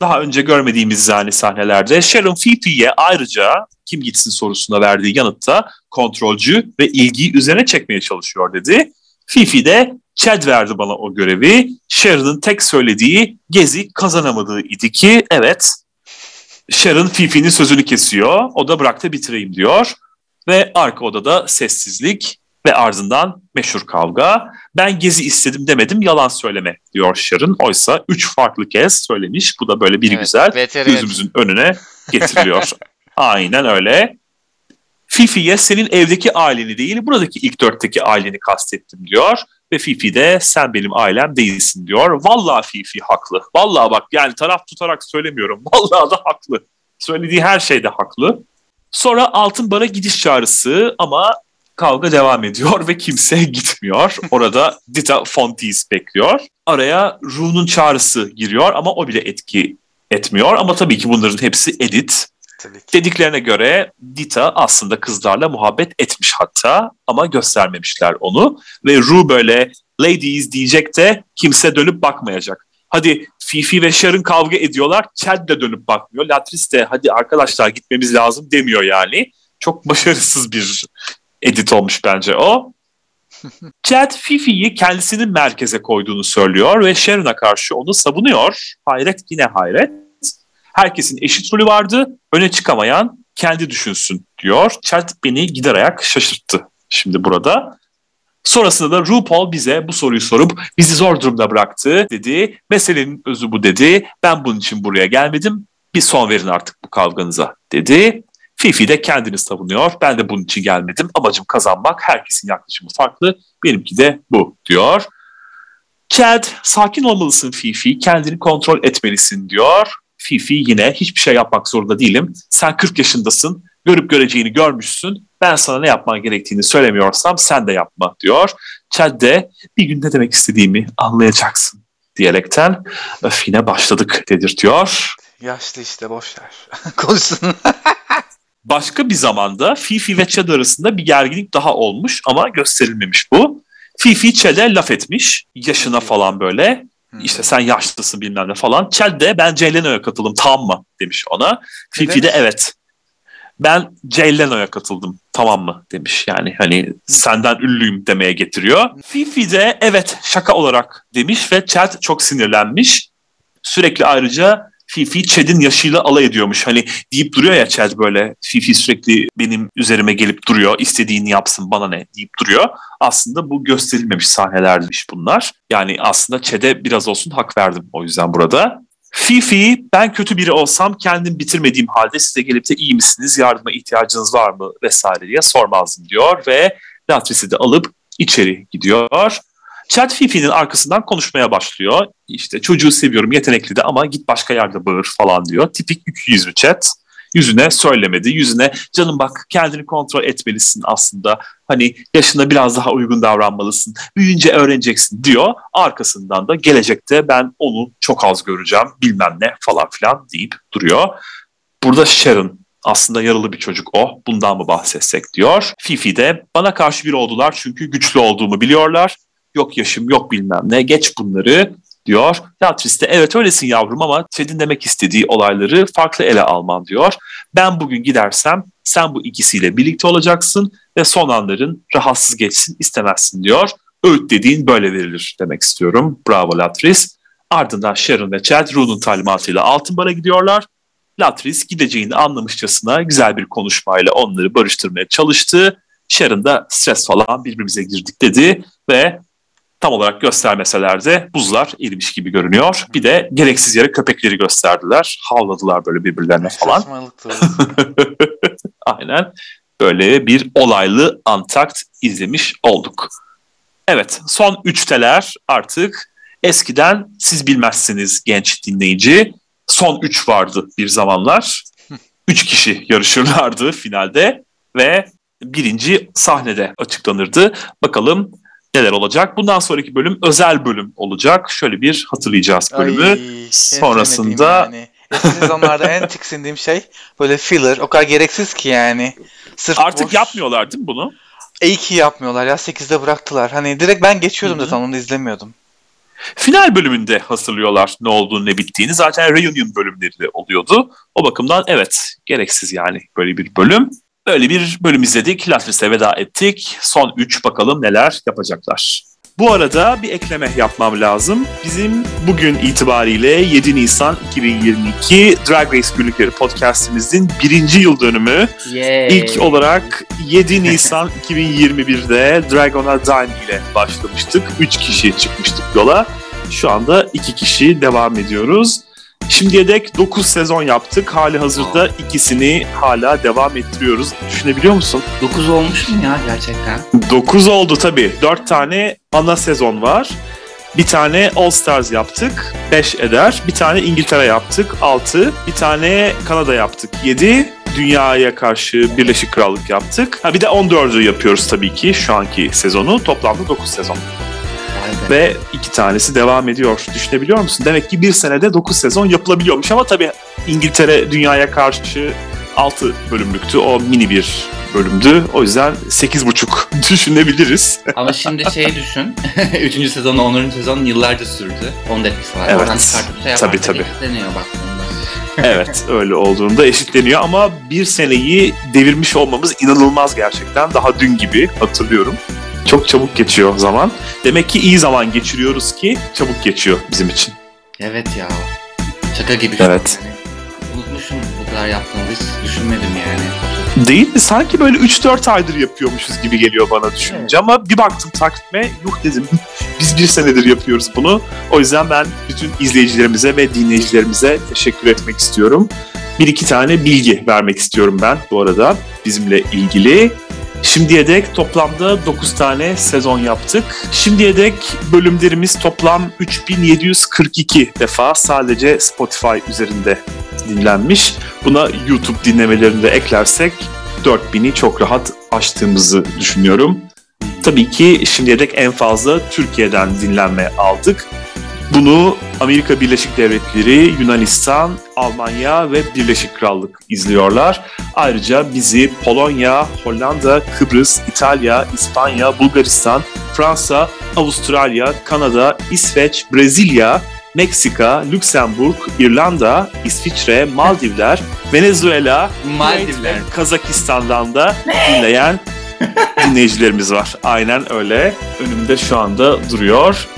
daha önce görmediğimiz yani sahnelerde Sharon Fifi'ye ayrıca kim gitsin sorusuna verdiği yanıtta kontrolcü ve ilgiyi üzerine çekmeye çalışıyor dedi. Fifi de Chad verdi bana o görevi. Sharon'ın tek söylediği Gezi kazanamadığı idi ki evet Sharon Fifi'nin sözünü kesiyor. O da bırak da bitireyim diyor. Ve arka odada sessizlik ve ardından meşhur kavga. Ben gezi istedim demedim yalan söyleme diyor Sharon. Oysa üç farklı kez söylemiş. Bu da böyle bir evet, güzel veteran. gözümüzün önüne getiriliyor. (laughs) Aynen öyle. Fifi'ye senin evdeki aileni değil buradaki ilk dörtteki aileni kastettim diyor. Ve Fifi de sen benim ailem değilsin diyor. Vallahi Fifi haklı. Vallahi bak yani taraf tutarak söylemiyorum. (laughs) Vallahi da haklı. Söylediği her şeyde haklı. Sonra Altın Bar'a gidiş çağrısı ama kavga devam ediyor ve kimse (laughs) gitmiyor. Orada Dita Fontis bekliyor. Araya Ru'nun çağrısı giriyor ama o bile etki etmiyor. Ama tabii ki bunların hepsi edit. Tabii ki. Dediklerine göre Dita aslında kızlarla muhabbet etmiş hatta ama göstermemişler onu. Ve Ru böyle ladies diyecek de kimse dönüp bakmayacak. Hadi Fifi ve Sharon kavga ediyorlar. Chad de dönüp bakmıyor. Latris de hadi arkadaşlar gitmemiz lazım demiyor yani. Çok başarısız bir edit olmuş bence o. (laughs) Chad Fifi'yi kendisinin merkeze koyduğunu söylüyor ve Sharon'a karşı onu savunuyor. Hayret yine hayret. Herkesin eşit rolü vardı. Öne çıkamayan kendi düşünsün diyor. Chad beni gider ayak şaşırttı şimdi burada. Sonrasında da RuPaul bize bu soruyu sorup bizi zor durumda bıraktı dedi. Meselenin özü bu dedi. Ben bunun için buraya gelmedim. Bir son verin artık bu kavganıza dedi. Fifi de kendini savunuyor. Ben de bunun için gelmedim. Amacım kazanmak. Herkesin yaklaşımı farklı. Benimki de bu diyor. Chad sakin olmalısın Fifi. Kendini kontrol etmelisin diyor. Fifi yine hiçbir şey yapmak zorunda değilim. Sen 40 yaşındasın. Görüp göreceğini görmüşsün. Ben sana ne yapman gerektiğini söylemiyorsam sen de yapma diyor. Chad de bir gün ne demek istediğimi anlayacaksın diyerekten öf yine başladık dedirtiyor. Yaşlı işte boşver. (laughs) Konuşsun. (laughs) Başka bir zamanda Fifi ve Chad arasında bir gerginlik daha olmuş ama gösterilmemiş bu. Fifi Chad'e laf etmiş yaşına falan böyle. Hmm. İşte sen yaşlısın bilmem ne falan. Chad de ben Jay Leno'ya katıldım tamam mı demiş ona. Fifi de evet. Ben Jay Leno'ya katıldım tamam mı demiş yani hani senden ünlüyüm demeye getiriyor. Fifi de evet şaka olarak demiş ve Chad çok sinirlenmiş. Sürekli ayrıca Fifi Chad'in yaşıyla alay ediyormuş. Hani deyip duruyor ya Chad böyle Fifi sürekli benim üzerime gelip duruyor. istediğini yapsın bana ne deyip duruyor. Aslında bu gösterilmemiş sahnelermiş bunlar. Yani aslında Chad'e biraz olsun hak verdim o yüzden burada. Fifi ben kötü biri olsam kendim bitirmediğim halde size gelip de iyi misiniz yardıma ihtiyacınız var mı vesaire diye sormazdım diyor ve Latris'i de alıp içeri gidiyor. Chad Fifi'nin arkasından konuşmaya başlıyor. İşte çocuğu seviyorum yetenekli de ama git başka yerde bağır falan diyor. Tipik iki yüzlü Chad. Yüzüne söylemedi. Yüzüne canım bak kendini kontrol etmelisin aslında. Hani yaşına biraz daha uygun davranmalısın. Büyüyünce öğreneceksin diyor. Arkasından da gelecekte ben onu çok az göreceğim bilmem ne falan filan deyip duruyor. Burada Sharon aslında yaralı bir çocuk o. Bundan mı bahsetsek diyor. Fifi de bana karşı bir oldular çünkü güçlü olduğumu biliyorlar yok yaşım yok bilmem ne geç bunları diyor. Beatrice de evet öylesin yavrum ama senin demek istediği olayları farklı ele alman diyor. Ben bugün gidersem sen bu ikisiyle birlikte olacaksın ve son anların rahatsız geçsin istemezsin diyor. Öğüt dediğin böyle verilir demek istiyorum. Bravo Latris. Ardından Sharon ve Chad Rune'un talimatıyla Altın Bar'a gidiyorlar. Latris gideceğini anlamışçasına güzel bir konuşmayla onları barıştırmaya çalıştı. Sharon da stres falan birbirimize girdik dedi ve tam olarak göstermeseler de buzlar erimiş gibi görünüyor. Bir de gereksiz yere köpekleri gösterdiler. Havladılar böyle birbirlerine falan. (laughs) Aynen. Böyle bir olaylı antakt izlemiş olduk. Evet son üçteler artık eskiden siz bilmezsiniz genç dinleyici. Son üç vardı bir zamanlar. (laughs) Üç kişi yarışırlardı finalde ve birinci sahnede açıklanırdı. Bakalım neler olacak? Bundan sonraki bölüm özel bölüm olacak. Şöyle bir hatırlayacağız bölümü. Ay, Sonrasında... Yani. sezonlarda en (laughs) tiksindiğim şey böyle filler. O kadar gereksiz ki yani. Sırf Artık boş... yapmıyorlar değil mi bunu? İyi ki yapmıyorlar ya. 8'de bıraktılar. Hani direkt ben geçiyordum Hı-hı. zaten onu izlemiyordum. Final bölümünde hatırlıyorlar ne olduğunu ne bittiğini. Zaten reunion bölümleri de oluyordu. O bakımdan evet gereksiz yani böyle bir bölüm. Böyle bir bölüm izledik. Latris'e veda ettik. Son 3 bakalım neler yapacaklar. Bu arada bir ekleme yapmam lazım. Bizim bugün itibariyle 7 Nisan 2022 Drag Race Günlükleri podcastimizin birinci yıl dönümü. Yay. İlk olarak 7 Nisan (laughs) 2021'de Dragona Dime ile başlamıştık. 3 kişi çıkmıştık yola. Şu anda 2 kişi devam ediyoruz. Şimdiye dek 9 sezon yaptık. Hali hazırda ikisini hala devam ettiriyoruz. Düşünebiliyor musun? 9 olmuş mu ya gerçekten? 9 oldu tabii. 4 tane ana sezon var. Bir tane All Stars yaptık. 5 eder. Bir tane İngiltere yaptık. 6. Bir tane Kanada yaptık. 7. Dünyaya karşı Birleşik Krallık yaptık. Ha bir de 14'ü yapıyoruz tabii ki şu anki sezonu. Toplamda 9 sezon. Ve iki tanesi devam ediyor. Düşünebiliyor musun? Demek ki bir senede 9 sezon yapılabiliyormuş ama tabii İngiltere dünyaya karşı 6 bölümlüktü. O mini bir bölümdü. O yüzden 8,5 (laughs) düşünebiliriz. Ama şimdi şey düşün. (laughs) 3. sezon, 10. sezon yıllarca sürdü. Onun da etkisi var. Evet. Oradan çıkartıp şey Tabii, tabii. eşitleniyor baktığında. (laughs) evet öyle olduğunda eşitleniyor ama bir seneyi devirmiş olmamız inanılmaz gerçekten. Daha dün gibi hatırlıyorum. Çok çabuk geçiyor zaman. Demek ki iyi zaman geçiriyoruz ki çabuk geçiyor bizim için. Evet ya. Şaka gibi Evet. yani. Unutmuşum bu kadar yaptığımızı hiç düşünmedim yani. Değil mi? Sanki böyle 3-4 aydır yapıyormuşuz gibi geliyor bana düşününce ama bir baktım takvime yuh dedim (laughs) biz bir senedir yapıyoruz bunu. O yüzden ben bütün izleyicilerimize ve dinleyicilerimize teşekkür etmek istiyorum. Bir iki tane bilgi vermek istiyorum ben bu arada bizimle ilgili. Şimdiye dek toplamda 9 tane sezon yaptık. Şimdiye dek bölümlerimiz toplam 3742 defa sadece Spotify üzerinde dinlenmiş. Buna YouTube dinlemelerini de eklersek 4000'i çok rahat aştığımızı düşünüyorum. Tabii ki şimdiye dek en fazla Türkiye'den dinlenme aldık. Bunu Amerika Birleşik Devletleri, Yunanistan, Almanya ve Birleşik Krallık izliyorlar. Ayrıca bizi Polonya, Hollanda, Kıbrıs, İtalya, İspanya, Bulgaristan, Fransa, Avustralya, Kanada, İsveç, Brezilya, Meksika, Lüksemburg, İrlanda, İsviçre, Maldivler, Venezuela, Maldivler. Kazakistan'dan da dinleyen (laughs) dinleyicilerimiz var. Aynen öyle. Önümde şu anda duruyor.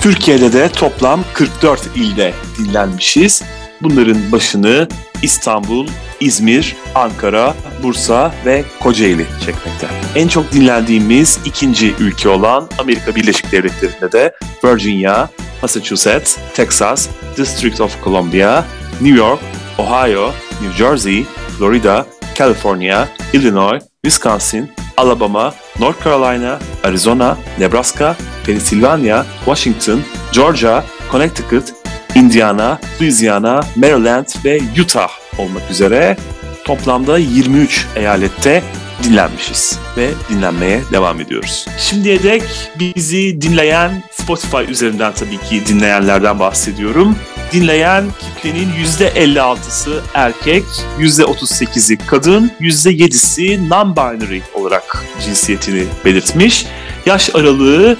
Türkiye'de de toplam 44 ilde dinlenmişiz. Bunların başını İstanbul, İzmir, Ankara, Bursa ve Kocaeli çekmekte. En çok dinlendiğimiz ikinci ülke olan Amerika Birleşik Devletleri'nde de Virginia, Massachusetts, Texas, District of Columbia, New York, Ohio, New Jersey, Florida, California, Illinois, Wisconsin, Alabama, North Carolina, Arizona, Nebraska, Pennsylvania, Washington, Georgia, Connecticut, Indiana, Louisiana, Maryland ve Utah olmak üzere toplamda 23 eyalette dinlenmişiz ve dinlenmeye devam ediyoruz. Şimdiye dek bizi dinleyen Spotify üzerinden tabii ki dinleyenlerden bahsediyorum. Dinleyen kitlenin %56'sı erkek, %38'i kadın, %7'si non-binary olarak cinsiyetini belirtmiş. Yaş aralığı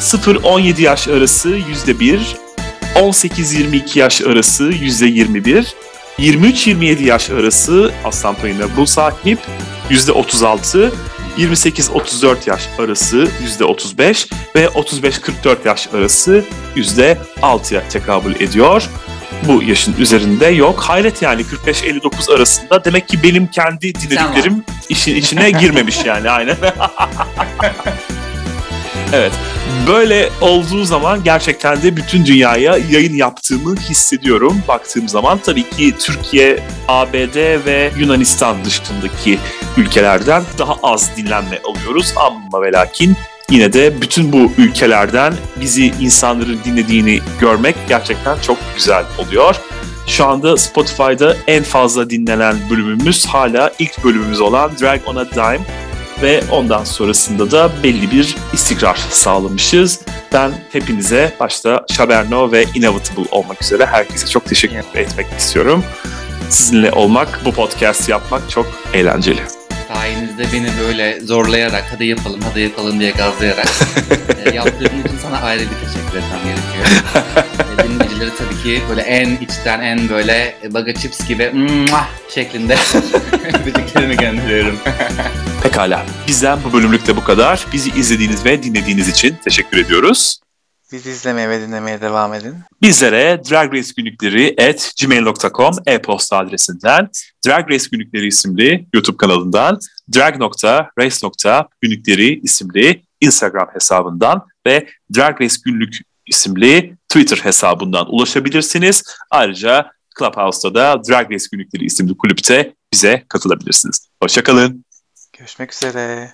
0-17 yaş arası %1, 18-22 yaş arası %21, 23-27 yaş arası aslan payına bu sahip %36, 28-34 yaş arası %35 ve 35-44 yaş arası %6'ya tekabül ediyor. Bu yaşın üzerinde yok. Hayret yani 45-59 arasında. Demek ki benim kendi dinlediklerim işin içine girmemiş yani aynen. (laughs) (laughs) evet. Böyle olduğu zaman gerçekten de bütün dünyaya yayın yaptığımı hissediyorum. Baktığım zaman tabii ki Türkiye, ABD ve Yunanistan dışındaki ülkelerden daha az dinlenme alıyoruz. Ama ve lakin yine de bütün bu ülkelerden bizi insanların dinlediğini görmek gerçekten çok güzel oluyor. Şu anda Spotify'da en fazla dinlenen bölümümüz hala ilk bölümümüz olan Drag on a Dime ve ondan sonrasında da belli bir istikrar sağlamışız. Ben hepinize başta Shaberno ve Inevitable olmak üzere herkese çok teşekkür etmek istiyorum. Sizinle olmak, bu podcast yapmak çok eğlenceli. Sayenizde beni böyle zorlayarak hadi yapalım hadi yapalım diye gazlayarak (laughs) e, yaptığın için sana ayrı bir teşekkür etmem gerekiyor. e, dinleyicileri tabii ki böyle en içten en böyle baga chips gibi şeklinde (laughs) (laughs) öpücüklerimi gönderiyorum. Pekala. Bizden bu bölümlükte bu kadar. Bizi izlediğiniz ve dinlediğiniz için teşekkür ediyoruz. Bizi izlemeye ve dinlemeye devam edin. Bizlere Drag Race günlükleri at gmail.com e-posta adresinden, Drag Race günlükleri isimli YouTube kanalından, drag.race.günlükleri isimli Instagram hesabından ve Drag Race günlük isimli Twitter hesabından ulaşabilirsiniz. Ayrıca Clubhouse'da da Drag Race günlükleri isimli kulüpte bize katılabilirsiniz. Hoşçakalın. Görüşmek üzere.